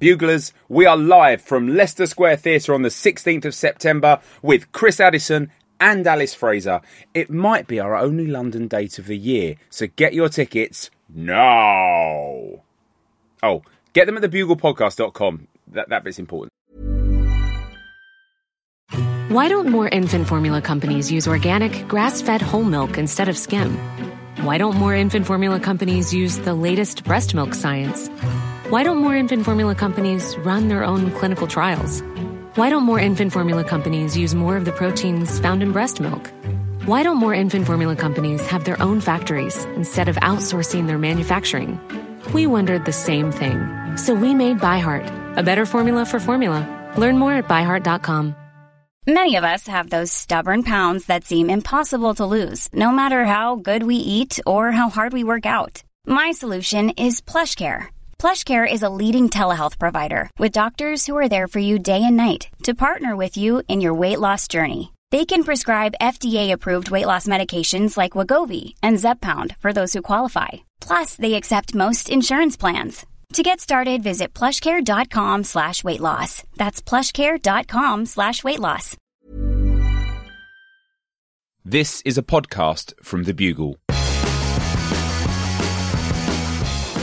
Buglers, we are live from Leicester Square Theatre on the 16th of September with Chris Addison and Alice Fraser. It might be our only London date of the year, so get your tickets now. Oh, get them at thebuglepodcast.com. That, that bit's important. Why don't more infant formula companies use organic, grass fed whole milk instead of skim? Why don't more infant formula companies use the latest breast milk science? Why don't more infant formula companies run their own clinical trials? Why don't more infant formula companies use more of the proteins found in breast milk? Why don't more infant formula companies have their own factories instead of outsourcing their manufacturing? We wondered the same thing. So we made ByHeart, a better formula for formula. Learn more at byheart.com. Many of us have those stubborn pounds that seem impossible to lose, no matter how good we eat or how hard we work out. My solution is PlushCare. PlushCare is a leading telehealth provider with doctors who are there for you day and night to partner with you in your weight loss journey. They can prescribe FDA-approved weight loss medications like Wegovy and Zepbound for those who qualify. Plus, they accept most insurance plans. To get started, visit plushcare.com slash weight loss. That's plushcare.com slash weight loss. This is a podcast from The Bugle.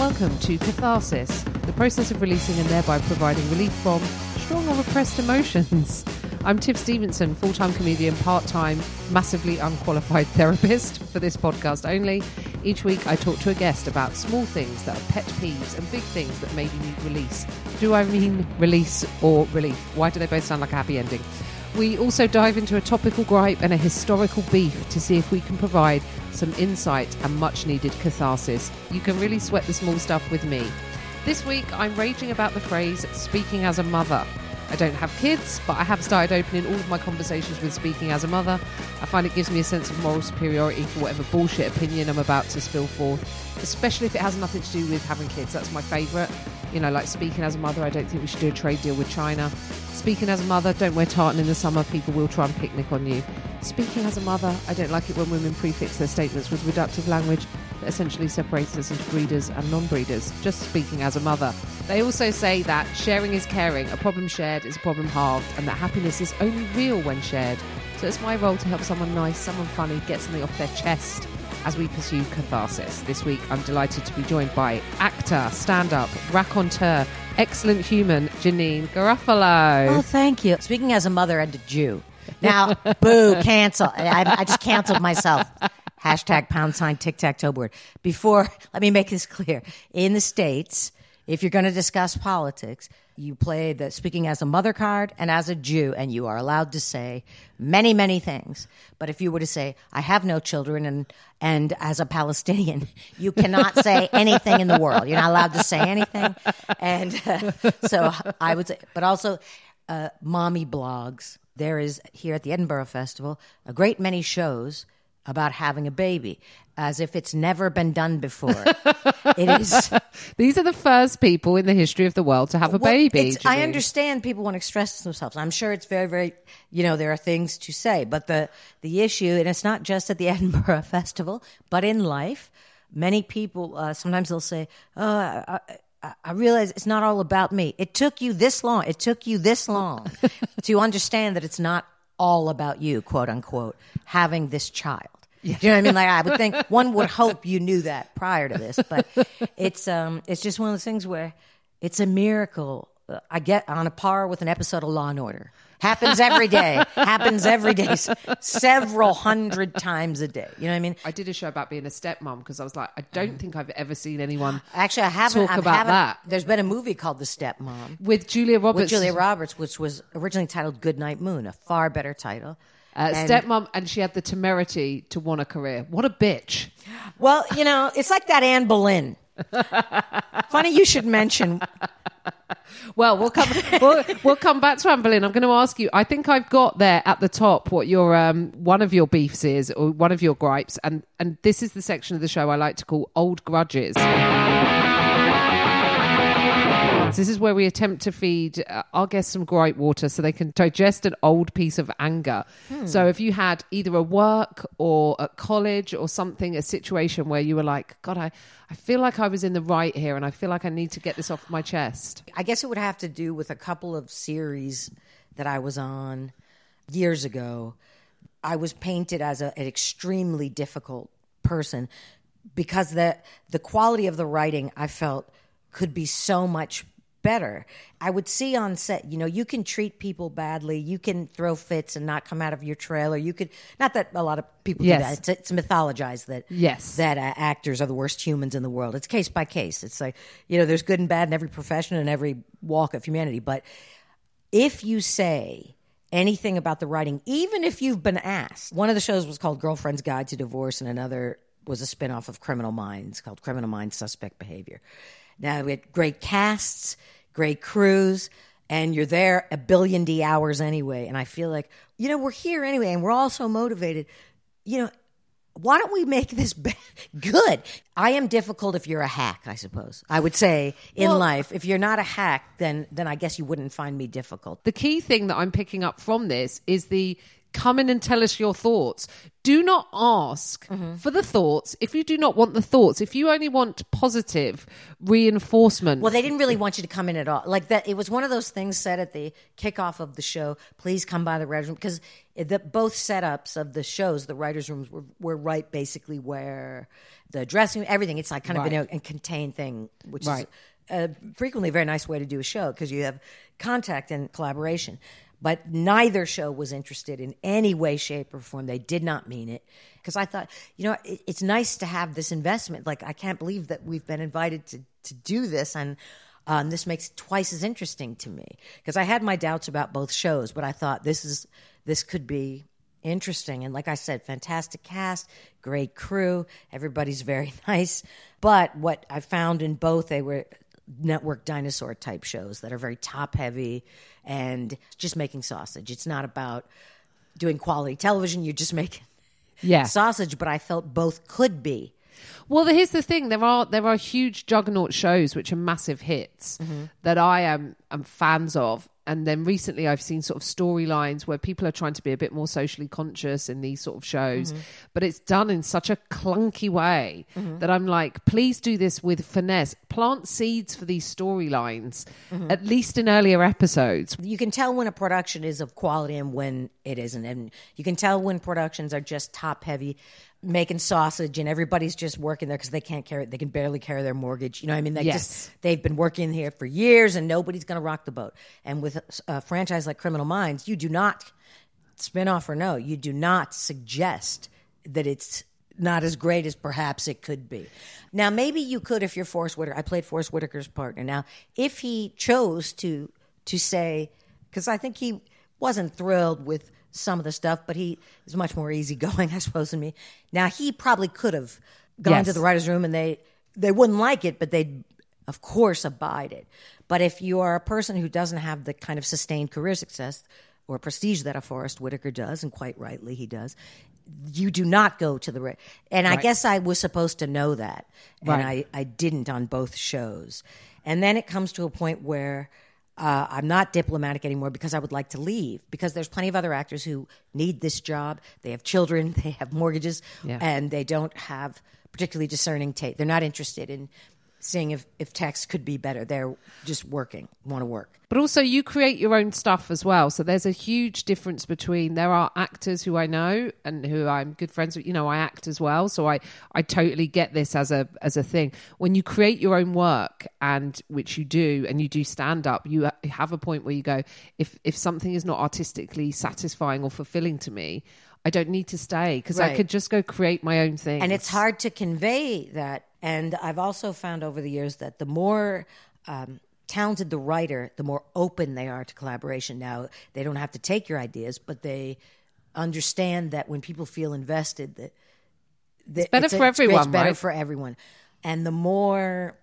Welcome to Catharsis, the process of releasing and thereby providing relief from strong or repressed emotions. I'm Tiff Stevenson, full time comedian, part time, massively unqualified therapist for this podcast only. Each week I talk to a guest about small things that are pet peeves and big things that maybe need release. Do I mean release or relief? Why do they both sound like a happy ending? We also dive into a topical gripe and a historical beef to see if we can provide some insight and much needed catharsis. You can really sweat the small stuff with me. This week, I'm raging about the phrase speaking as a mother. I don't have kids, but I have started opening all of my conversations with speaking as a mother. I find it gives me a sense of moral superiority for whatever bullshit opinion I'm about to spill forth, especially if it has nothing to do with having kids. That's my favourite. You know, like speaking as a mother, I don't think we should do a trade deal with China. Speaking as a mother, don't wear tartan in the summer, people will try and picnic on you. Speaking as a mother, I don't like it when women prefix their statements with reductive language that essentially separates us into breeders and non breeders. Just speaking as a mother. They also say that sharing is caring, a problem shared is a problem halved, and that happiness is only real when shared. So it's my role to help someone nice, someone funny, get something off their chest as we pursue catharsis. This week, I'm delighted to be joined by actor, stand up, raconteur, excellent human, Janeane Garofalo. Oh, thank you. Speaking as a mother and a Jew. Now, boo, cancel. I, I just canceled myself. Hashtag pound sign tic tac toe board. Before, let me make this clear. In the States, if you're going to discuss politics, you play the speaking as a mother card and as a Jew, and you are allowed to say many, many things. But if you were to say, I have no children, and, and as a Palestinian, you cannot say anything in the world. You're not allowed to say anything. And uh, so I would say, but also, uh, mommy blogs. There is here at the Edinburgh Festival a great many shows about having a baby, as if it's never been done before. it is. These are the first people in the history of the world to have a Well, baby. I understand people want to express themselves. I'm sure it's very, very, you know, there are things to say, but the the issue, and it's not just at the Edinburgh Festival, but in life, many people uh, sometimes they'll say, "Oh, I, I, I realize it's not all about me. It took you this long. It took you this long to understand that it's not all about you, quote unquote, having this child." Do you know what I mean? Like I would think one would hope you knew that prior to this, but it's um it's just one of those things where it's a miracle. I get on a par with an episode of Law and Order. Happens every day. Happens every day, several hundred times a day. You know what I mean? I did a show about being a stepmom because I was like, I don't think I've ever seen anyone Actually, I haven't. talk I about haven't- that. There's been a movie called The Stepmom with Julia Roberts. with Julia Roberts, which was originally titled Good Night Moon, a far better title. Uh, And- stepmom, and she had the temerity to want a career. What a bitch! Well, you know, it's like that Anne Boleyn. Funny you should mention. Well, we'll come. we'll, we'll come back to Anne Boleyn. I'm going to ask you. I think I've got there at the top what your um one of your beefs is, or one of your gripes, and and this is the section of the show I like to call old grudges. This is where we attempt to feed uh, our guests some gripe water so they can digest an old piece of anger. So if you had either a work or at college or something, a situation where you were like, God, I, I feel like I was in the right here and I feel like I need to get this off my chest. I guess it would have to do with a couple of series that I was on years ago. I was painted as a, an extremely difficult person because the the quality of the writing I felt could be so much better. I would see on set, you know, you can treat people badly, you can throw fits and not come out of your trailer. You could not that a lot of people Yes. do that. It's, it's mythologized that Yes. that uh, actors are the worst humans in the world. It's case by case. It's like you know, there's good and bad in every profession and every walk of humanity. But if you say anything about the writing, even if you've been asked, one of the shows was called Girlfriend's Guide to Divorce, and another was a spinoff of Criminal Minds called Criminal Minds Suspect Behavior. Now we had great casts, great crews, and you're there a billion D hours anyway. And I feel like, you know, we're here anyway, and we're all so motivated. You know, why don't we make this be- good? I am difficult if you're a hack, I suppose. I would say in life, if you're not a hack, then then I guess you wouldn't find me difficult. The key thing that I'm picking up from this is the come in and tell us your thoughts. Do not ask for the thoughts if you do not want the thoughts. If you only want positive reinforcement. Well, they didn't really want you to come in at all. Like that, it was one of those things said at the kickoff of the show. Please come by the writers' room because the both setups of the shows, the writers' rooms were, were right basically where the dressing room, everything. It's like kind of Right. in a, a contained thing, which Right. is uh, frequently a very nice way to do a show because you have contact and collaboration. But neither show was interested in any way, shape, or form. They did not mean it. Because I thought, you know, it, it's nice to have this investment. Like, I can't believe that we've been invited to, to do this. And um, this makes twice as interesting to me. Because I had my doubts about both shows, but I thought this is this could be interesting. And like I said, fantastic cast, great crew, everybody's very nice. But what I found in both, they were network dinosaur type shows that are very top heavy and just making sausage. It's not about doing quality television, you're just making yeah. sausage, but I felt both could be. Well, here's the thing: there are there are huge juggernaut shows which are massive hits mm-hmm. that I am am fans of, and then recently I've seen sort of storylines where people are trying to be a bit more socially conscious in these sort of shows, mm-hmm. but it's done in such a clunky way mm-hmm. that I'm like, please do this with finesse. Plant seeds for these storylines, mm-hmm. at least in earlier episodes. You can tell when a production is of quality and when it isn't. And you can tell when productions are just top heavy, making sausage, and everybody's just working there because they can't carry, they can barely carry their mortgage. You know I mean? They Yes. just, they've been working here for years and nobody's going to rock the boat. And with a, a franchise like Criminal Minds, you do not, spin off or no, you do not suggest that it's not as great as perhaps it could be. Now, maybe you could if you're Forest Whitaker. I played Forest Whitaker's partner. Now, if he chose to to say, because I think he wasn't thrilled with some of the stuff, but he is much more easygoing, I suppose, than me. Now, he probably could have gone Yes. to the writers' room and they they wouldn't like it, but they'd of course abide it. But if you are a person who doesn't have the kind of sustained career success or prestige that a Forest Whitaker does, and quite rightly he does, you do not go to the ra- and I guess I was supposed to know that, and Right. I I didn't on both shows, and then it comes to a point where. Uh, I'm not diplomatic anymore because I would like to leave. Because there's plenty of other actors who need this job. They have children, they have mortgages, Yeah. and they don't have particularly discerning taste. They're not interested in seeing if, if text could be better. They're just working, want to work. But also, you create your own stuff as well. So there's a huge difference between there are actors who I know and who I'm good friends with. You know, I act as well, so I I totally get this as a as a thing. When you create your own work, and which you do, and you do stand up, you have a point where you go, if if something is not artistically satisfying or fulfilling to me. I don't need to stay because I could just go create my own thing. And it's hard to convey that. And I've also found over the years that the more um, talented the writer, the more open they are to collaboration. Now, they don't have to take your ideas, but they understand that when people feel invested, that, that It's better a- for everyone, It's better right? for everyone. And the more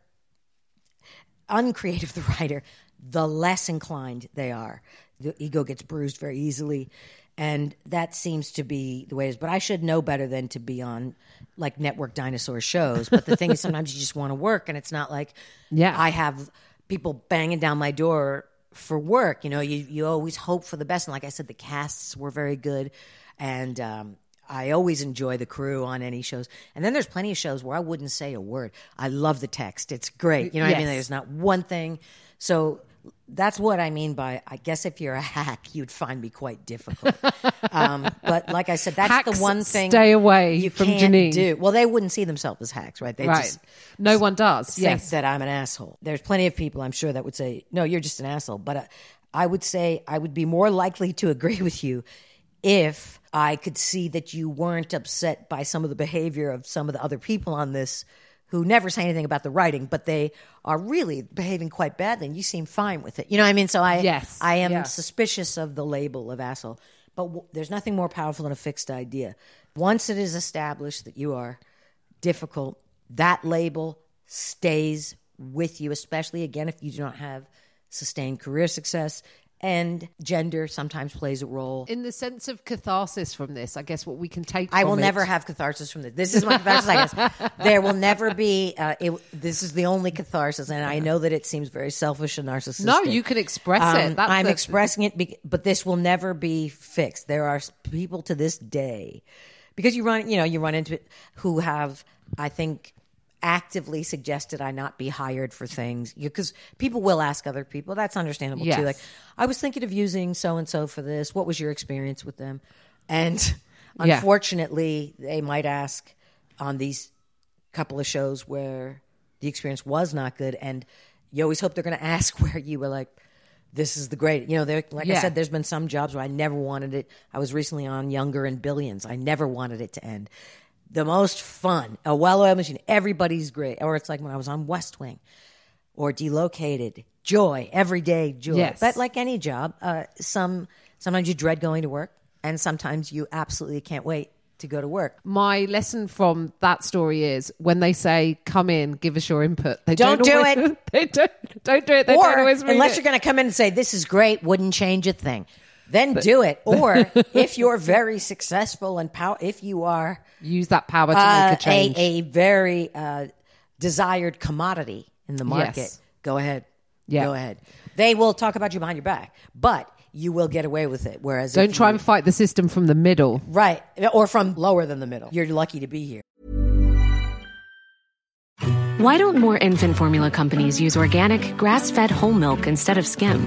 uncreative the writer, the less inclined they are. The ego gets bruised very easily. And that seems to be the way it is. But I should know better than to be on like network dinosaur shows. But the thing is, sometimes you just want to work, and it's not like Yeah. I have people banging down my door for work. You know, you you always hope for the best. And like I said, the casts were very good, and um, I always enjoy the crew on any shows. And then there's plenty of shows where I wouldn't say a word. I love the text; it's great. You know what I mean? There's not one thing. So that's what I mean by I guess if you're a hack, you'd find me quite difficult. um, but like I said, that's Hacks the one thing. stay away you from can't Janeane. do. Well, they wouldn't see themselves as hacks, right? They right. just no one does. think Yes. that I'm an asshole. There's plenty of people I'm sure that would say, "No, you're just an asshole." But uh, I would say I would be more likely to agree with you if I could see that you weren't upset by some of the behavior of some of the other people on this who never say anything about the writing, but they are really behaving quite badly, and you seem fine with it. You know what I mean? So I, Yes. I am Yeah. suspicious of the label of asshole. But w- there's nothing more powerful than a fixed idea. Once it is established that you are difficult, that label stays with you, especially again if you do not have sustained career success. And gender sometimes plays a role. In the sense of catharsis from this, I guess what we can take. I will it- never have catharsis from this. This is my catharsis. I guess there will never be. Uh, it, this is the only catharsis, and I know that it seems very selfish and narcissistic. No, you can express Um, it. That's I'm the- expressing it, be, but this will never be fixed. There are people to this day, because you run, you know, you run into it who have, I think, actively suggested I not be hired for things because people will ask other people. That's understandable Yes. too. Like, I was thinking of using so and so for this. What was your experience with them? And Yeah. unfortunately, they might ask on these couple of shows where the experience was not good, and you always hope they're going to ask where you were like, "This is the great." You know, there. Like I said, there's been some jobs where I never wanted it. I was recently on Younger and Billions. I never wanted it to end. The most fun, a well-oiled machine. Everybody's great. Or it's like when I was on West Wing, or Delocated. Joy, everyday joy. Yes. But like any job, uh, some sometimes you dread going to work, and sometimes you absolutely can't wait to go to work. My lesson from that story is when they say, "Come in, give us your input." They Don't don't, do it. They don't. Don't do it. They or don't always unless it. you're going to come in and say this is great, wouldn't change a thing, then do it. Or if you're very successful and power, if you are use that power to uh, make a change. a, very uh, desired commodity in the market, Yes. go ahead. Yeah. Go ahead. They will talk about you behind your back, but you will get away with it. Whereas don't try you- and fight the system from the middle. right or from lower than the middle. You're lucky to be here. Why don't more infant formula companies use organic, grass fed whole milk instead of skim?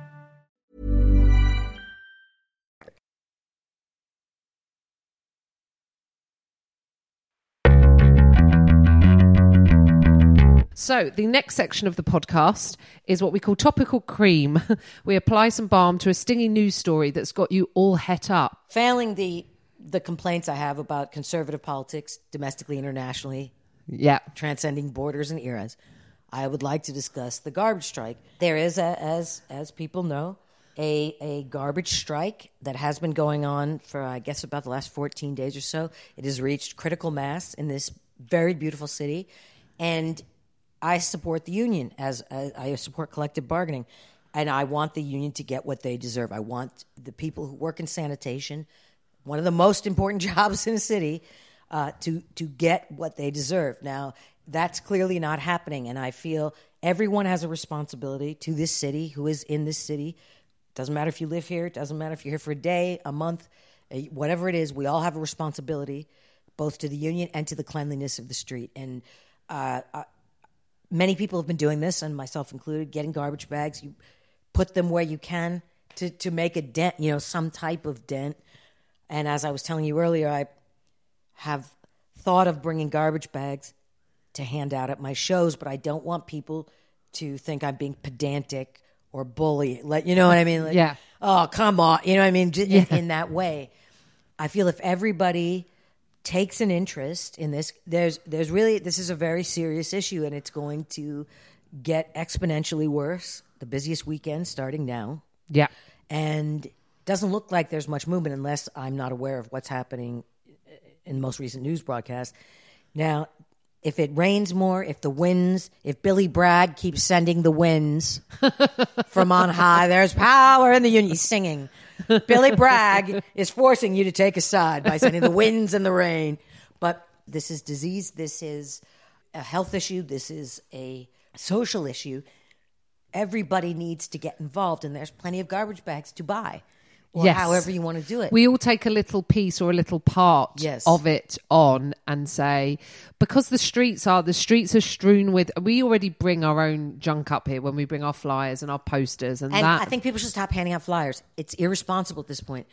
So, the next section of the podcast is what we call topical cream. we apply some balm to a stinging news story that's got you all het up. Failing the the complaints I have about conservative politics domestically, internationally, Yeah. transcending borders and eras, I would like to discuss the garbage strike. There is, a, as as people know, a a garbage strike that has been going on for I guess about the last 14 days or so. It has reached critical mass in this very beautiful city, and I support the union as, I support collective bargaining, and I want the union to get what they deserve. I want the people who work in sanitation, one of the most important jobs in the city, uh, to to get what they deserve. Now that's clearly not happening, and I feel everyone has a responsibility to this city who is in this city. Doesn't matter if you live here. Doesn't matter if you're here for a day, a month, whatever it is. We all have a responsibility, both to the union and to the cleanliness of the street. And uh, uh, many people have been doing this, and myself included, getting garbage bags. You put them where you can to, to make a dent, you know, some type of dent. And as I was telling you earlier, I have thought of bringing garbage bags to hand out at my shows, but I don't want people to think I'm being pedantic or bully. Like, you know what I mean? Like, Yeah. Oh, come on. You know what I mean? J- in, in that way. I feel if everybody takes an interest in this, there's there's really this is a very serious issue, and it's going to get exponentially worse. The busiest weekend starting now, Yeah. and doesn't look like there's much movement unless I'm not aware of what's happening in the most recent news broadcast. Now, if it rains more, if the winds, if Billy Bragg keeps sending the winds from on high, there's power in the union. He's singing. Billy Bragg is forcing you to take a side by sending the winds and the rain. But this is disease. This is a health issue. This is a social issue. Everybody needs to get involved, and there's plenty of garbage bags to buy, or Yes. however you want to do it. we all take a little piece or a little part Yes. of it on and say because the streets are the streets are strewn with we already bring our own junk up here when we bring our flyers and our posters and, And that I think people should stop handing out flyers. It's irresponsible at this point.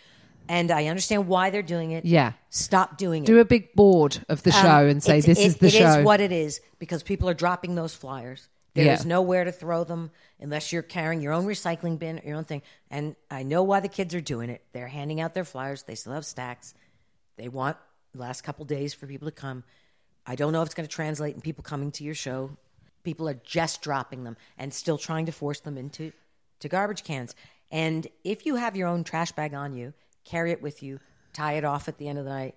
And I understand why they're doing it. Yeah. Stop doing it. do a big board of the Um, show and say this it- is the it show It is what it is because people are dropping those flyers. There is Yeah. nowhere to throw them unless you're carrying your own recycling bin or your own thing. And I know why the kids are doing it. They're handing out their flyers. They still have stacks. They want the last couple days for people to come. I don't know if it's going to translate in people coming to your show. People are just dropping them and still trying to force them into to garbage cans. And if you have your own trash bag on you, carry it with you, tie it off at the end of the night.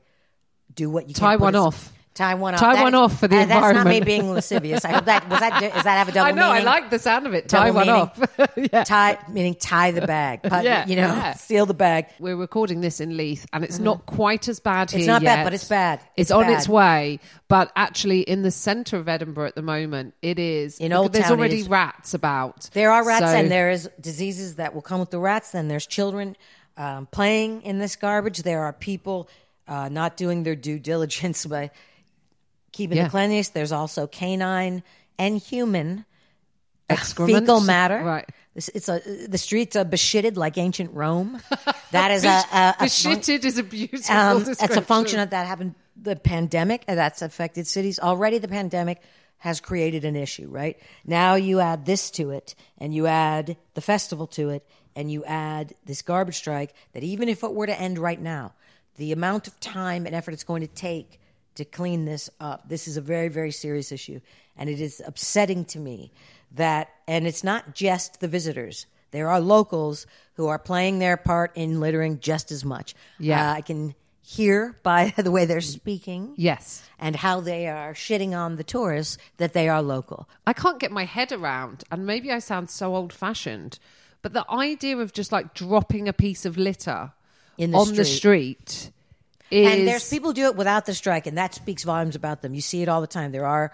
Do what you can. Tie one off. Tie one off. Tie That one is- off for the uh, That's not me being lascivious. I hope that was that. Does that have a double I know meaning? I like the sound of it tie one off yeah. tie meaning tie the bag. Put- Yeah, you know, yeah. steal the bag. we're recording this in Leith, and it's not quite as bad here. Mm-hmm. not bad, but it's bad. It's, It's on bad. its way, but actually, in the centre of Edinburgh at the moment, it is. In Old There's already is. rats about. There are rats, So- and there is diseases that will come with the rats. Then there's children um, playing in this garbage. There are people uh, not doing their due diligence by keeping Yeah. the cleanliness. There's also canine and human Excrement. fecal matter. Right. This, it's a the streets are beshitted like ancient Rome. That is a, a, a The shitted is a beautiful um, it's a function of that happened the pandemic and that's affected cities already the pandemic has created an issue right now you add this to it and you add the festival to it and you add this garbage strike that even if it were to end right now the amount of time and effort it's going to take to clean this up this is a very very serious issue and it is upsetting to me that and it's not just the visitors there are locals who are playing their part in littering just as much Yeah. uh, I can hear by the way they're speaking Yes. and how they are shitting on the tourists that they are local. I can't get my head around, and maybe I sound so old fashioned, but the idea of just like dropping a piece of litter In the on the street is. And there's people do it without the strike, and that speaks volumes about them. You see it all the time. There are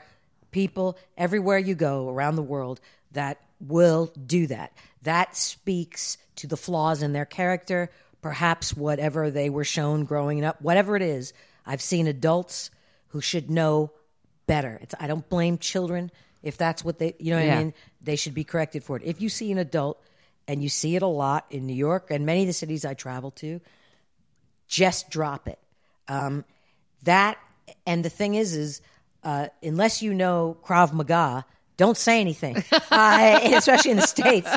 people everywhere you go around the world that will do that. That speaks to the flaws in their character, perhaps whatever they were shown growing up, whatever it is. I've seen adults who should know better. It's, I don't blame children if that's what they, you know what Yeah. I mean? They should be corrected for it. If you see an adult, and you see it a lot in New York and many of the cities I travel to, just drop it. Um, that and the thing is, is uh, unless you know Krav Maga, don't say anything. uh, especially in the states,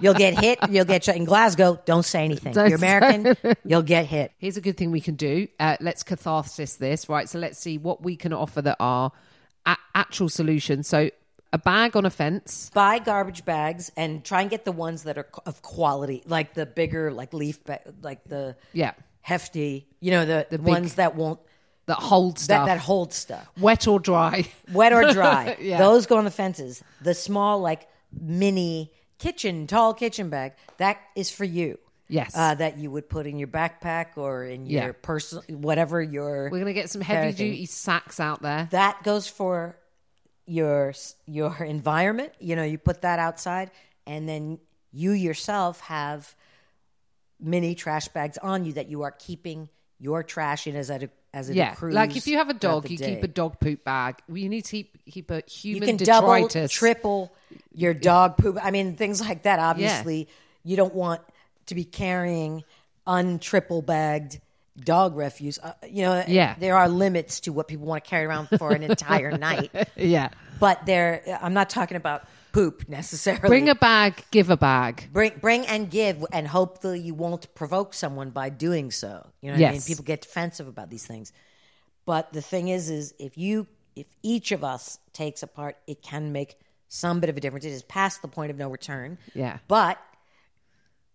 you'll get hit. You'll get shot in Glasgow. Don't say anything. Don't You're American. You'll get hit. Here's a good thing we can do. Uh, let's catharsis this, right? So let's see what we can offer that are a- actual solutions. So a bag on a fence. Buy garbage bags and try and get the ones that are of quality, like the bigger, like leaf, ba- like the Yeah. Hefty. You know, the, the ones that won't That hold stuff. that hold stuff. wet or dry. wet or dry. Yeah. Those go on the fences. The small, like mini kitchen, tall kitchen bag, that is for you. Yes. Uh, that you would put in your backpack or in your Yeah. personal, whatever your. We're going to get some heavy duty sacks out there. that goes for your your environment. You know, you put that outside, and then you yourself have mini trash bags on you that you are keeping your trash in as a as it Yeah, accrues like if you have a dog, you day. keep a dog poop bag. Well, you need to keep, keep a human you can double, triple your dog poop. I mean, things like that. Obviously, you don't want to be carrying untriple bagged dog refuse. Uh, you know, Yeah. there are limits to what people want to carry around for an entire night. Yeah, But there, I'm not talking about poop necessarily. bring a bag, give a bag. Bring, bring and give, and hopefully you won't provoke someone by doing so. You know what I mean? People get defensive about these things. But the thing is, is if you, if each of us takes a part, it can make some bit of a difference. It is past the point of no return. Yeah. But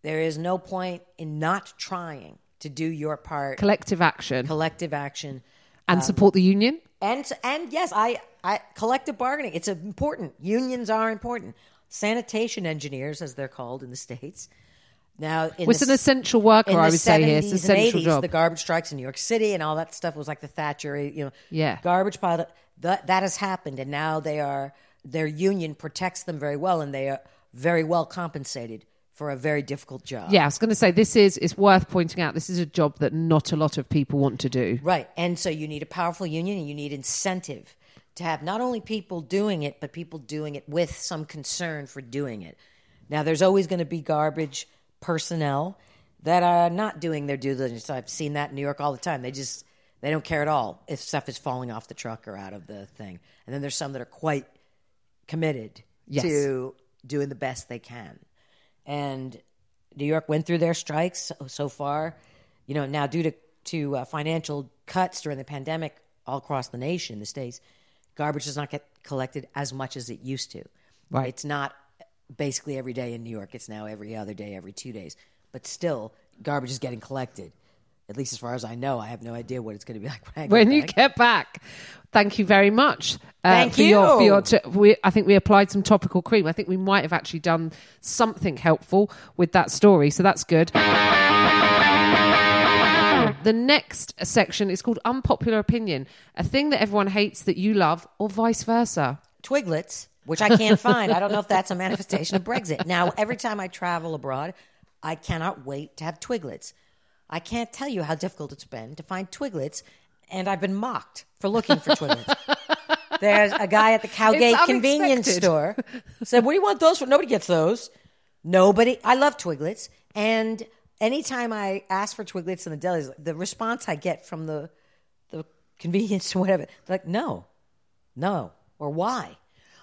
There is no point in not trying to do your part, Collective action collective action. and support the union. And and yes, I, I collective bargaining. It's important. Unions are important. Sanitation engineers, as they're called in the states. Now, in was the an essential worker, I would say here. It's an essential 80s, job. The garbage strikes in New York City and all that stuff was like the Thatcher, you know, Yeah. garbage pile. That that has happened, and now they are their union protects them very well, and they are very well compensated for a very difficult job. Yeah, I was going to say this is it's worth pointing out. This is a job that not a lot of people want to do. Right. And so you need a powerful union and you need incentive to have not only people doing it, but people doing it with some concern for doing it. Now, there's always going to be garbage personnel that are not doing their due diligence. I've seen that in New York all the time. They just, they don't care at all if stuff is falling off the truck or out of the thing. And then there's some that are quite committed Yes. to doing the best they can. And New York went through their strikes so, so far. You know, now due to to uh, financial cuts during the pandemic all across the nation, the states, garbage does not get collected as much as it used to. Right. It's not basically every day in New York. It's now every other day, every two days. But still, garbage is getting collected. At least as far as I know, I have no idea what it's going to be like when I get When you back. get back, thank you very much. uh, Thank for Your, for your t- we, I think we applied some topical cream. I think we might have actually done something helpful with that story, so that's good. The next section is called unpopular opinion, a thing that everyone hates that you love, or vice versa. Twiglets, which I can't find. I don't know if that's a manifestation of Brexit. Now, every time I travel abroad, I cannot wait to have Twiglets. I can't tell you how difficult it's been to find Twiglets, and I've been mocked for looking for Twiglets. There's a guy at the Cowgate convenience store said, "What do you want those for?" Nobody gets those. Nobody. I love Twiglets, and anytime I ask for Twiglets in the delis, the response I get from the the convenience store, whatever, like, "No, no, or why?"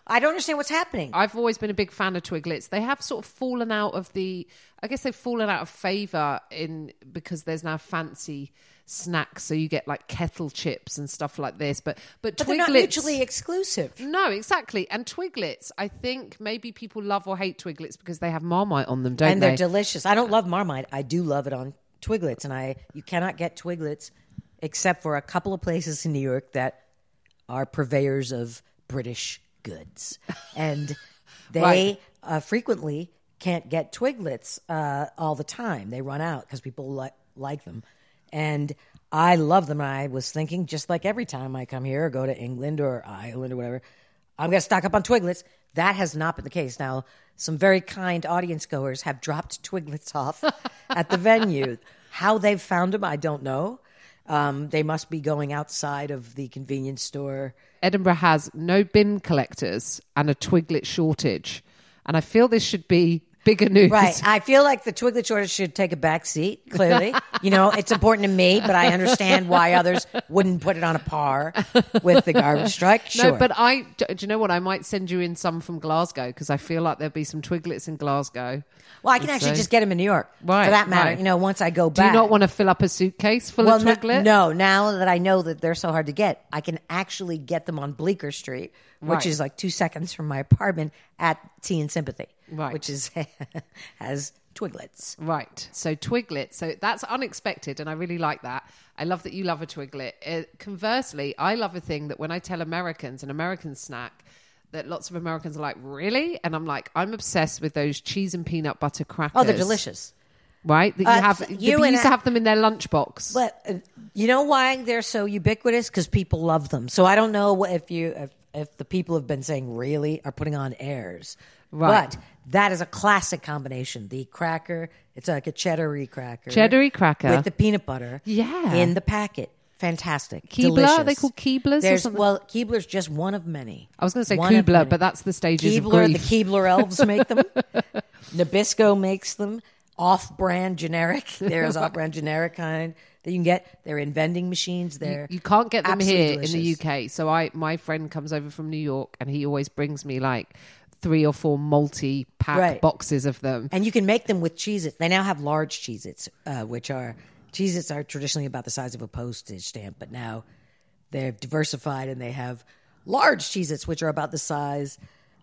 I don't understand what's happening. I've always been a big fan of Twiglets. They have sort of fallen out of the. I guess they've fallen out of favor in because there's now fancy snacks, so you get like kettle chips and stuff like this. But but, but Twiglets they're not mutually exclusive. No, exactly. And Twiglets, I think maybe people love or hate Twiglets because they have Marmite on them, don't and they? And they're delicious. I don't love Marmite. I do love it on Twiglets, and I you cannot get Twiglets except for a couple of places in New York that are purveyors of British goods, and they Right. uh, frequently can't get Twiglets uh, all the time. They run out because people li- like them, and I love them. I was thinking, just like every time I come here or go to England or Ireland or whatever, I'm going to stock up on Twiglets. That has not been the case. Now, some very kind audience goers have dropped Twiglets off at the venue. How they've found them, I don't know. Um, they must be going outside of the convenience store. Edinburgh has no bin collectors and a Twiglet shortage. And I feel this should be bigger news. Right. I feel like the Twiglet shortage should take a back seat, clearly. you know, it's important to me, but I understand why others wouldn't put it on a par with the garbage strike. Sure. No, but I do you know what? I might send you in some from Glasgow because I feel like there'll be some Twiglets in Glasgow. well, I can actually So- just get them in New York. Right, For that matter. right. You know, once I go back. Do you not want to fill up a suitcase full well, of no- Twiglet? No, now that I know that they're so hard to get, I can actually get them on Bleecker Street, which Right. is like two seconds from my apartment at Tea and Sympathy, Right. which is has Twiglets. Right. So Twiglet. So that's unexpected, and I really like that. I love that you love a Twiglet. Uh, conversely, I love a thing that when I tell Americans an American snack, that lots of Americans are like, really? And I'm like, I'm obsessed with those cheese and peanut butter crackers. Oh, they're delicious. Right? That you Uh, have. you used to have them in their lunchbox. But uh, you know why they're so ubiquitous? Because people love them. So I don't know if you if, if the people have been saying really are putting on airs. Right. But that is a classic combination. The cracker, it's like a cheddary cracker. Cheddary cracker. With the peanut butter. Yeah. In the packet. Fantastic. Keebler? Are Delicious. they called Keeblers or something? Well, Keebler's just one of many. I was going to say One of Kubler, but that's the stages of Keebler, the grief. Keebler elves make them. Nabisco makes them. Off-brand generic. There's off-brand generic kind that you can get. They're in vending machines. They're you can't get them here in the. UK. So I, my friend comes over from New York, and he always brings me like three or four multi-pack Right. boxes of them. And you can make them with Cheez-Its. They now have large Cheez-Its, uh, which are Cheez-Its are traditionally about the size of a postage stamp, but now they're diversified and they have large Cheez-Its, which are about the size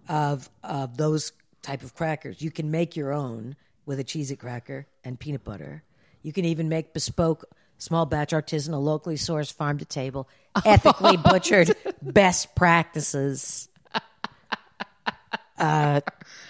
of of those type of crackers. You can make your own with a cheesy cracker and peanut butter. You can even make bespoke, small batch artisanal, locally sourced, farm to table, ethically butchered, best practices. Uh,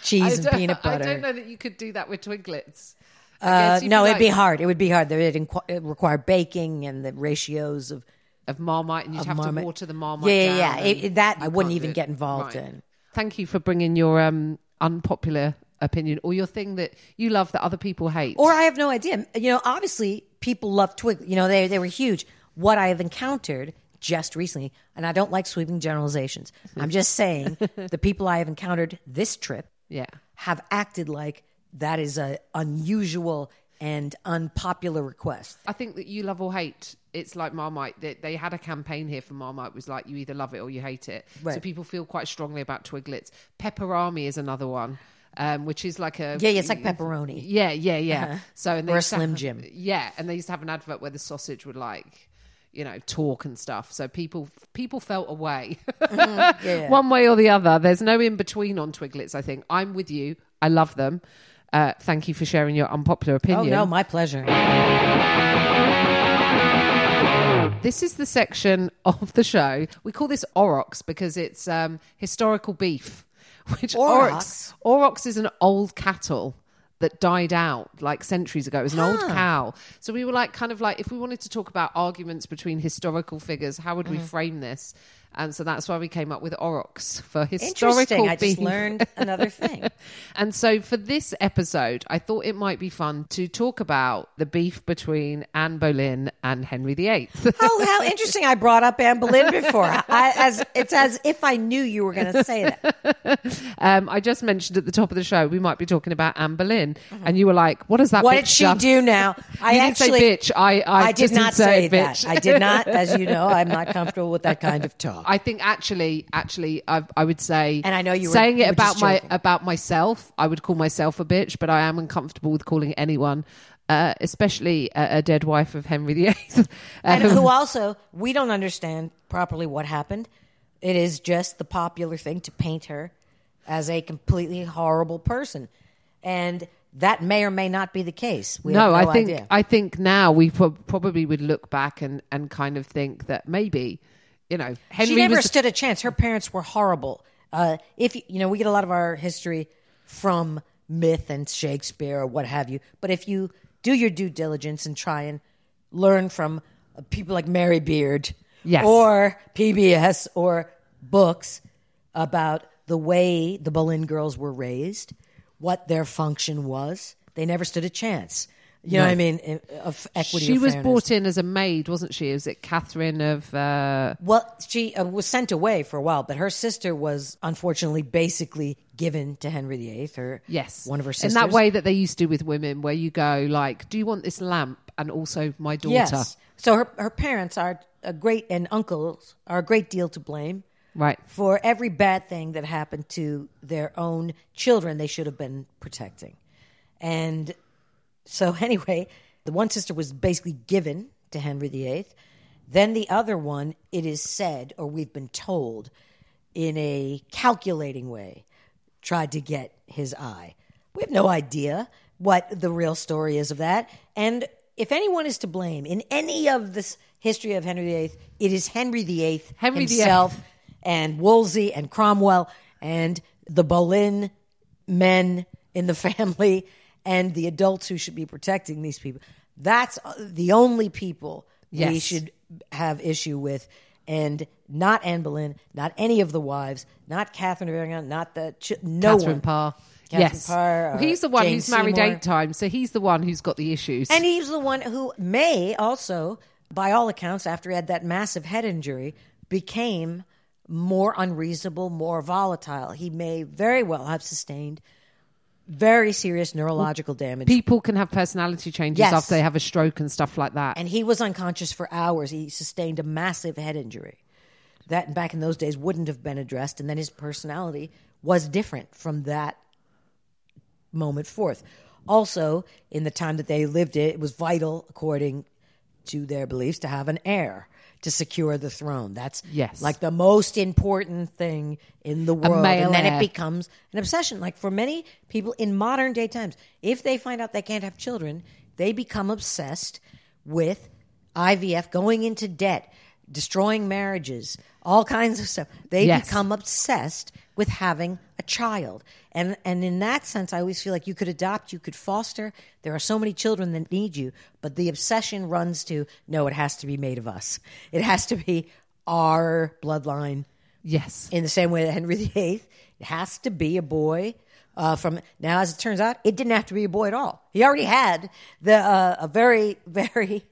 cheese and peanut butter. I don't know that you could do that with Twiglets. Uh, no, be it'd be hard. It would be hard. There- It, inqu- it required baking and the ratios of. of Marmite, and you'd have Marmite. to water the Marmite. Yeah, yeah, yeah. It- it- that I wouldn't even get involved Right. in. Thank you for bringing your um, unpopular opinion or your thing that you love that other people hate. Or I have no idea. You know, obviously people love Twig. You know, they they were huge. What I have encountered just recently, and I don't like sweeping generalizations. I'm just saying the people I have encountered this trip yeah. have acted like that is a unusual and unpopular request. I think that you love or hate. It's like Marmite. They, they had a campaign here for Marmite. Was like you either love it or you hate it. So people feel quite strongly about Twiglets. Pepperami is another one, um, which is like a Yeah, yeah, it's like pepperoni. Yeah, yeah, yeah. So and they Or a Slim have- Jim. Yeah, and they used to have an advert where the sausage would like, you know, talk and stuff. So people people felt away Mm-hmm. yeah. one way or the other. There's no in between on Twiglets. I think I'm with you. I love them. Uh, thank you for sharing your unpopular opinion Oh no, my pleasure. This is the section of the show. We call this Aurochs because it's um, historical beef. Which Aurochs? Aurochs? Aurochs is an old cattle that died out like centuries ago. It was an old cow. So we were like, kind of like, if we wanted to talk about arguments between historical figures, how would we Mm-hmm. frame this? And so that's why we came up with Aurochs for historical Interesting. I just beef. learned another thing. And so for this episode, I thought it might be fun to talk about the beef between Anne Boleyn and Henry VIII. Oh, how interesting! I brought up Anne Boleyn before. I, as it's as if I knew you were going to say that. Um, I just mentioned at the top of the show we might be talking about Anne Boleyn, and you were like, "What does that? Mm-hmm. What bitch did she done?" do now? I actually didn't say bitch. I I, I did not say inserted that. bitch. I did not, as you know, I'm not comfortable with that kind of talk. I think actually, actually, I, I would say, And I know you were- saying you it were about my about myself. I would call myself a bitch, but I am uncomfortable with calling anyone, uh, especially a, a dead wife of Henry VIII. and Um, who also we don't understand properly what happened. It is just the popular thing to paint her as a completely horrible person, and that may or may not be the case. We no, have no I think idea. I think now we pro- probably would look back and and kind of think that maybe, you know, Henry she never was stood a chance. Her parents were horrible. Uh, if you- know, we get a lot of our history from myth and Shakespeare or what have you. But if you do your due diligence and try and learn from uh, people like Mary Beard, Yes. or PBS or books about the way the Boleyn girls were raised, what their function was, they never stood a chance. You know what I mean? Of equity. she or was fairness. brought in as a maid, wasn't she? Was it Catherine of? Uh, Well, she uh, was sent away for a while, but her sister was unfortunately basically given to Henry VIII. Her yes, one of her sisters. in that way that they used to with women, where you go like, "Do you want this lamp?" and also my daughter. Yes. So her her parents are a great and uncles are a great deal to blame Right. for every bad thing that happened to their own children. They should have been protecting, and so anyway, the one sister was basically given to Henry VIII. Then the other one, it is said, or we've been told, in a calculating way, tried to get his eye. We have no idea what the real story is of that. And if anyone is to blame in any of this history of Henry VIII, it is Henry VIII Henry VIII. himself and Wolsey and Cromwell and the Boleyn men in the family and the adults who should be protecting these people. That's uh, the only people we should have issue with. And not Anne Boleyn, not any of the wives, not Catherine of Aragon, not the ch- no Catherine one. Parr. Catherine yes, Parr, Well, he's the one Jane who's married Seymour. eight times, so he's the one who's got the issues. And he's the one who may also, by all accounts, after he had that massive head injury, became more unreasonable, more volatile. He may very well have sustained very serious neurological damage. People can have personality changes Yes. after they have a stroke and stuff like that. and he was unconscious for hours. He sustained a massive head injury. That back in those days wouldn't have been addressed, and then his personality was different from that moment forth. Also, in the time that they lived it, it was vital, according to their beliefs, to have an heir to secure the throne. That's Yes. like the most important thing in the world. and then it becomes an obsession. Like for many people in modern day times, if they find out they can't have children, they become obsessed with IVF, going into debt, destroying marriages, all kinds of stuff. They Yes. become obsessed with having a child. And and in that sense, I always feel like you could adopt, you could foster. There are so many children that need you, but the obsession runs to no, it has to be made of us. It has to be our bloodline Yes. in the same way that Henry VIII, it has to be a boy. Uh, from now, as it turns out, it didn't have to be a boy at all. He already had the uh, a very very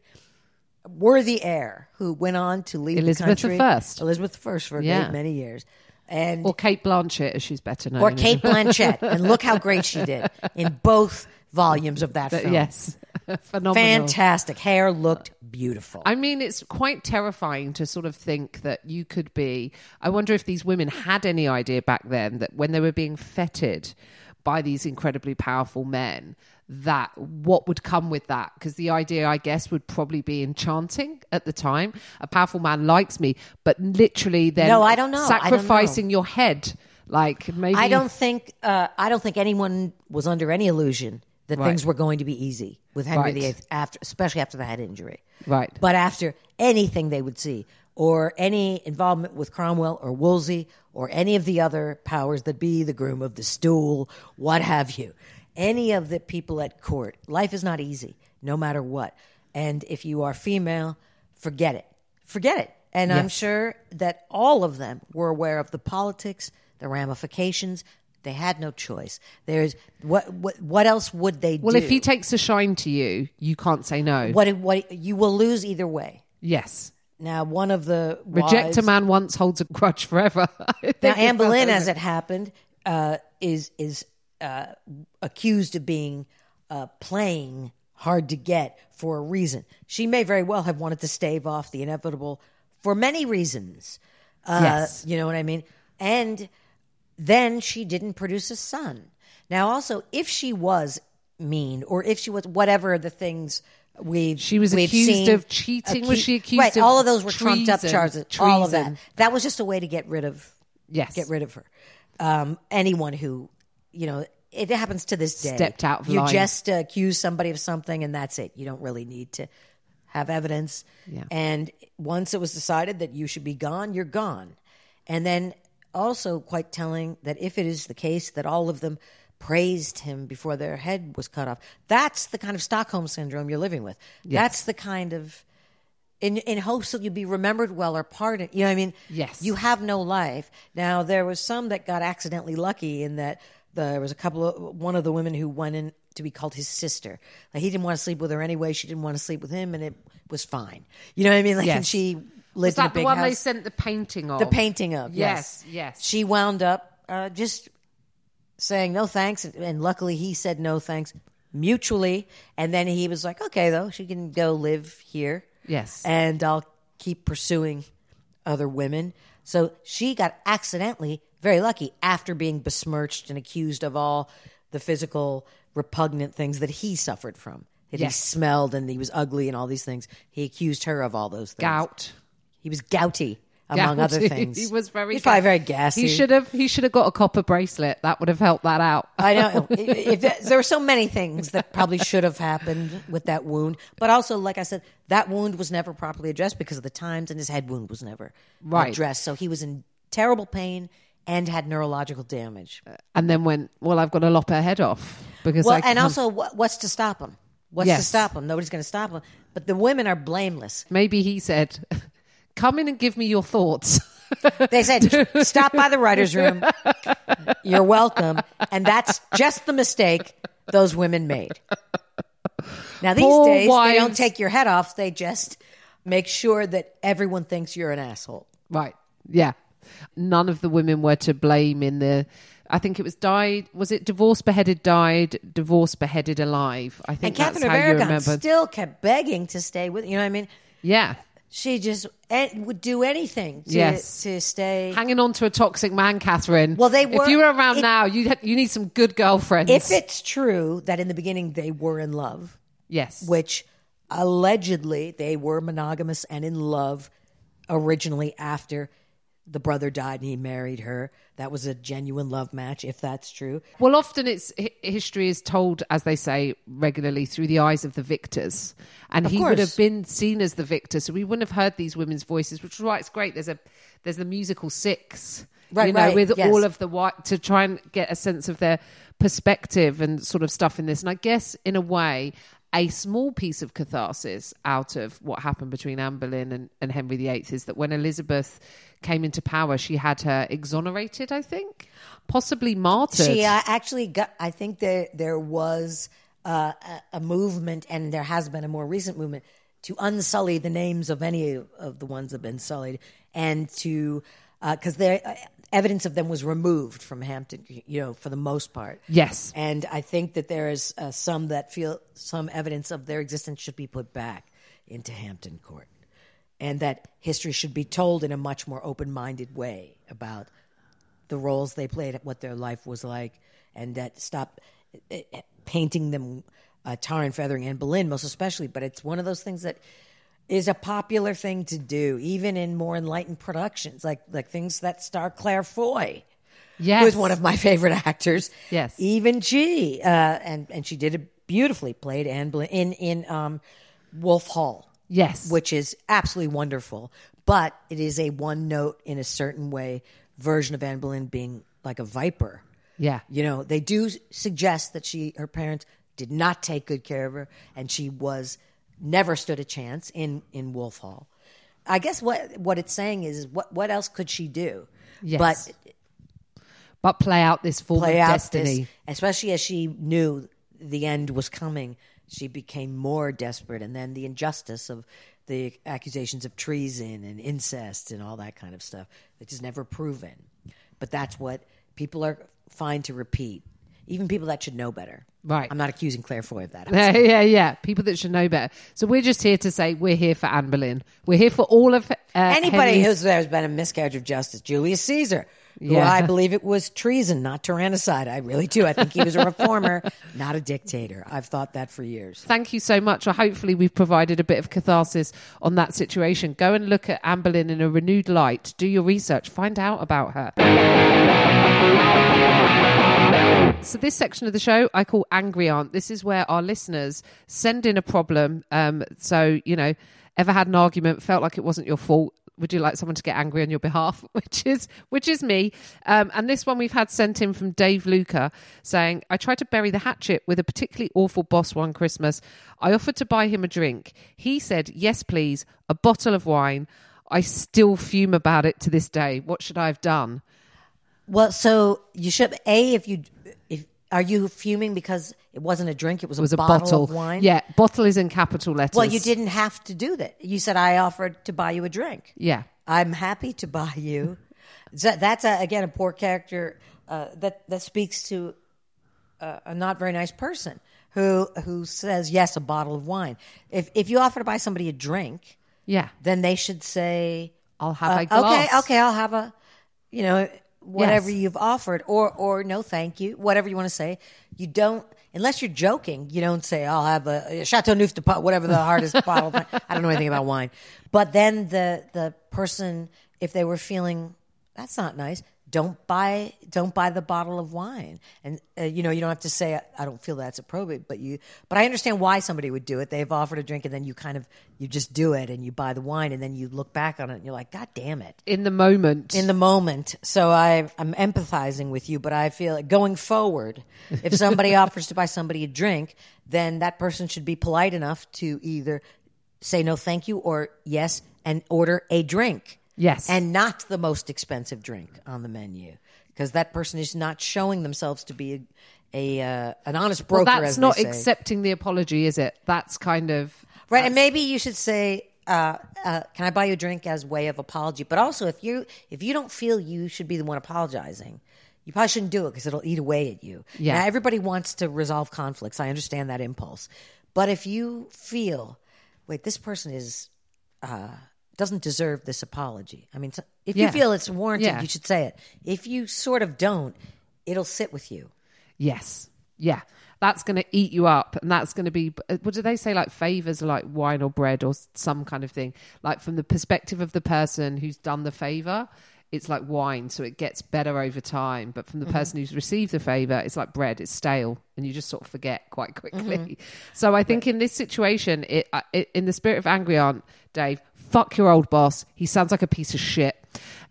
worthy heir who went on to lead Elizabeth the country. I. Elizabeth I for a Yeah. great many years, and Or Cate Blanchett, as she's better known. or Cate Blanchett, and look how great she did in both volumes of that But film. yes. Phenomenal. fantastic hair looked beautiful. I mean, it's quite terrifying to sort of think that you could be. I wonder if these women had any idea back then that when they were being feted by these incredibly powerful men, that what would come with that? Because the idea, I guess, would probably be enchanting at the time. A powerful man likes me, but literally then No, I don't know. I don't know. sacrificing your head. Like maybe I don't think uh, I don't think anyone was under any illusion that Right. things were going to be easy with Henry Right. VIII after, especially after the head injury. Right. But after anything they would see, or any involvement with Cromwell or Wolsey or any of the other powers that be, the groom of the stool, what have you, any of the people at court, life is not easy, no matter what. And if you are female, forget it. Forget it. And I'm sure that all of them were aware of the politics, the ramifications. They had no choice. There's what what what else would they Well, do? Well, if he takes a shine to you, you can't say no. what what you will lose either way. Yes. Now, one of the Reject wives- a man once, holds a grudge forever. Now, Anne Boleyn, as it? happened, uh, is is uh, accused of being uh, playing hard to get for a reason. She may very well have wanted to stave off the inevitable for many reasons. Uh, Yes. You know what I mean? And then she didn't produce a son. Now, also, if she was mean or if she was whatever the things we've She was accused seen- of cheating. Was she accused right? of all of those were trumped up treason? charges. All of that. That was just a way to get rid of Yes. get rid of her. Um, anyone who, you know, it happens to this day. Stepped out You line. just accuse somebody of something, and that's it. You don't really need to have evidence. Yeah. And once it was decided that you should be gone, you're gone. And then also quite telling that if it is the case that all of them praised him before their head was cut off, that's the kind of Stockholm syndrome you're living with. That's the kind of in in hopes that you'd be remembered well or pardoned. You know what I mean? Yes. You have no life. Now there was some that got accidentally lucky in that there was a couple of one of the women who went in to be called his sister. Like he didn't want to sleep with her anyway. She didn't want to sleep with him, and it was fine. You know what I mean? Like and Yes. she Was lived in a that the one house. they sent the painting of? the painting of Yes, yes, yes. She wound up uh, just saying no thanks, and, luckily he said no thanks mutually. And then he was like, okay, though she can go live here. Yes. and I'll keep pursuing other women. So she got accidentally very lucky after being besmirched and accused of all the physical repugnant things that he suffered from. That Yes. he smelled and he was ugly and all these things. He accused her of all those things. Gout. He was gouty, among other things. he was very. He's probably very gassy. He should have. He should have got a copper bracelet. That would have helped that out. I know. If, if there were so many things that probably should have happened with that wound, but also, like I said, that wound was never properly addressed because of the times, and his head wound was never Right. addressed. So he was in terrible pain and had neurological damage. and then went. Well, I've got to lop her head off because. Well, and also, what, what's to stop him? What's to stop him? Nobody's going to stop him. But the women are blameless. maybe he said, "Come in and give me your thoughts." They said, "Stop by the writers' room. You're welcome." And that's just the mistake those women made. Now these Poor days, they don't take your head off. They just make sure that everyone thinks you're an asshole. Right. Yeah. None of the women were to blame in the. I think it was died. Was it divorce beheaded died, divorce beheaded alive? I And think that's Catherine of Aragon still kept begging to stay with. You know what I mean? yeah. She just eh, would do anything to, Yes. to stay. Hanging on to a toxic man, Catherine. Well, they were- If you were around now, you you need some good girlfriends. if it's true that in the beginning they were in love, yes, which allegedly they were monogamous and in love originally after the brother died and he married her. That was a genuine love match, if that's true. Well, often it's hi- history is told, as they say regularly, through the eyes of the victors, and Of he would have been seen as the victor, so we wouldn't have heard these women's voices. Which is why it's great. There's a there's the musical Six, Right, You know, right, with yes. all of the white to try and get a sense of their perspective and sort of stuff in this. And I guess in a way. A small piece of catharsis out of what happened between Anne Boleyn and, and Henry VIII is that when Elizabeth came into power, she had her exonerated, I think, possibly martyred. She uh, actually got. I think there there was uh, a, movement, and there has been a more recent movement to unsully the names of any of, the ones that have been sullied, and to because uh, evidence of them was removed from Hampton. You know, for the most part. Yes. And I think that there is uh, some that feel some evidence of their existence should be put back into Hampton Court, and that history should be told in a much more open-minded way about the roles they played, what their life was like, and that stop uh, uh, painting them uh, tar and feathering Anne Boleyn most especially. But it's one of those things that is a popular thing to do, even in more enlightened productions, like like things that star Claire Foy Yes. who is one of my favorite actors. Yes. even she, uh, and and she did it beautifully. Played Anne Boleyn in in um, Wolf Hall. Yes. which is absolutely wonderful. But it is a one note in a certain way version of Anne Boleyn being like a viper. Yeah. You know, they do suggest that she, her parents did not take good care of her, and she was never stood a chance in in Wolf Hall. I guess what what it's saying is, what what else could she do? Yes. But but play out this form play of out destiny. this, especially as she knew the end was coming. She became more desperate, and then the injustice of the accusations of treason and incest and all that kind of stuff, which is never proven. But that's what people are fine to repeat, even people that should know better. Right. I'm not accusing Claire Foy of that. Yeah, yeah, yeah. People that should know better. So we're just here to say we're here for Anne Boleyn. We're here for all of uh, Anybody Henry's- who's there's been a miscarriage of justice, Julius Caesar, who Yeah. I believe it was treason, not tyrannicide. I really do. I think he was a reformer, not a dictator. I've thought that for years. Thank you so much. Well, hopefully, we've provided a bit of catharsis on that situation. Go and look at Anne Boleyn in a renewed light. Do your research. Find out about her. This section of the show I call Angry Aunt. This is where our listeners send in a problem. Um, so, you know, ever had an argument, felt like it wasn't your fault. Would you like someone to get angry on your behalf? Which is which is me. Um, and this one we've had sent in from Dave Luca saying, I tried to bury the hatchet with a particularly awful boss one Christmas. I offered to buy him a drink. He said, Yes, please, a bottle of wine. I still fume about it to this day. What should I have done? Well, so you should a if you are you fuming because it wasn't a drink, it was a, It was a bottle, bottle. of wine. Yeah, bottle is in capital letters. Well, you didn't have to do that. You said I offered to buy you a drink. Yeah. I'm happy to buy you. So that's a, again a poor character uh, that that speaks to a, a not very nice person who who says yes a bottle of wine. If if you offer to buy somebody a drink, Yeah. then they should say I'll have uh, a glass. Okay, okay, I'll have a, you know, whatever Yes. you've offered, or or no, thank you, whatever you want to say. You don't, unless you're joking, you don't say I'll have a, a Chateau Neuf de Pot, whatever the hardest bottle. I don't know anything about wine, but then the the person, if they were feeling that's not nice. Don't buy, don't buy the bottle of wine, and uh, you know you don't have to say I don't feel that's appropriate. But you, but I understand why somebody would do it. They've offered a drink, and then you kind of you just do it, and you buy the wine, and then you look back on it, and you're like, God damn it! in the moment. in the moment. So I, I'm empathizing with you, but I feel like going forward, if somebody offers to buy somebody a drink, then that person should be polite enough to either say no, thank you, or yes, and order a drink. Yes. and not the most expensive drink on the menu, because that person is not showing themselves to be a, a uh, an honest well, broker. that's as they not accepting the apology, is it? That's kind of Right, and maybe you should say, uh, uh, "Can I buy you a drink?" as way of apology. But also, if you if you don't feel you should be the one apologizing, you probably shouldn't do it because it'll eat away at you. Yeah. Now, everybody wants to resolve conflicts. I understand that impulse, but if you feel, wait, this person is uh, doesn't deserve this apology. I mean, if Yeah. you feel it's warranted, Yeah. you should say it. If you sort of don't, it'll sit with you. Yes. Yeah. that's going to eat you up, and that's going to be uh, what do they say? Like favors, like wine or bread or some kind of thing. Like from the perspective of the person who's done the favor, it's like wine, so it gets better over time. But from the mm-hmm. person who's received the favor, it's like bread; it's stale, and you just sort of forget quite quickly. Mm-hmm. So I think in this situation, it, uh, it in the spirit of angry aunt, Dave, fuck your old boss. He sounds like a piece of shit.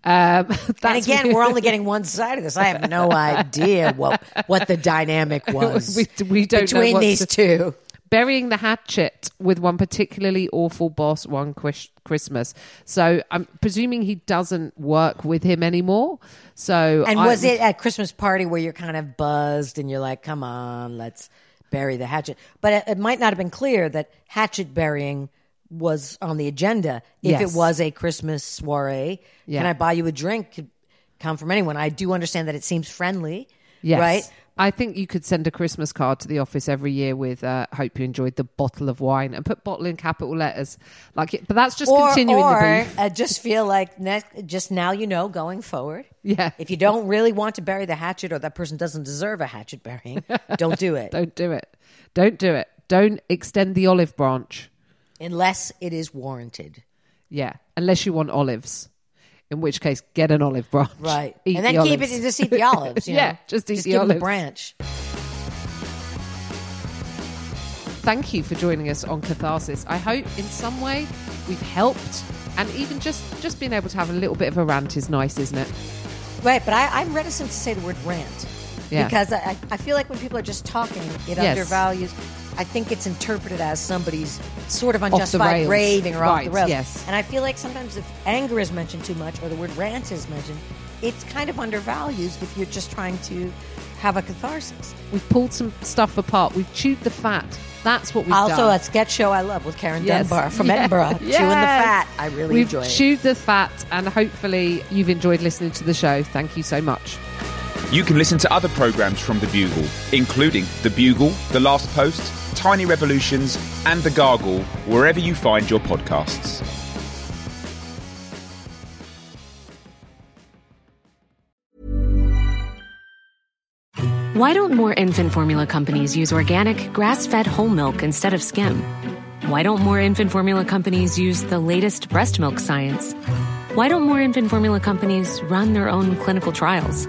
Um, And again, we're only getting one side of this. I have no idea what what the dynamic was We- we don't between these two. burying the hatchet with one particularly awful boss one Chris- Christmas. So I'm presuming he doesn't work with him anymore. So And was it at Christmas party where you're kind of buzzed and you're like, "Come on, let's bury the hatchet"? But it, it might not have been clear that hatchet burying was on the agenda. If Yes. it was a Christmas soiree, Yeah. can I buy you a drink? Could come from anyone. I do understand that it seems friendly, Yes. right? I think you could send a Christmas card to the office every year with uh, "Hope you enjoyed the bottle of wine" and put "bottle" in capital letters. Like, it, but that's just continuing or the beef. uh, just feel like next, just now you know going forward. Yeah. If you don't really want to bury the hatchet or that person doesn't deserve a hatchet burying, don't do it. Don't do it. Don't do it. Don't extend the olive branch. Unless it is warranted. Yeah, unless you want olives. In which case, get an olive branch. Right. Eat and then the keep olives. it and just eat the olives. Yeah, know? just eat just the give them the branch. thank you for joining us on Catharsis. I hope in some way we've helped, and even just just being able to have a little bit of a rant is nice, isn't it? Right, but I, I'm reticent to say the word rant. Yeah. Because I, I feel like when people are just talking, it Yes. undervalues. I think it's interpreted as somebody's sort of unjustified raving or off the Right, rails. yes. And I feel like sometimes if anger is mentioned too much or the word rant is mentioned, it's kind of undervalues if you're just trying to have a catharsis. We've pulled some stuff apart. We've chewed the fat. That's what we've done. also, done. a sketch show I love with Karen Yes. Dunbar from Yeah. Edinburgh, chewing the fat. I really We've enjoy it. chewed the fat, and hopefully you've enjoyed listening to the show. Thank you so much. You can listen to other programmes from The Bugle, including The Bugle, The Last Post, Tiny Revolutions, and The Gargle, wherever you find your podcasts. Why don't more infant formula companies use organic, grass fed whole milk instead of skim? Why don't more infant formula companies use the latest breast milk science? Why don't more infant formula companies run their own clinical trials?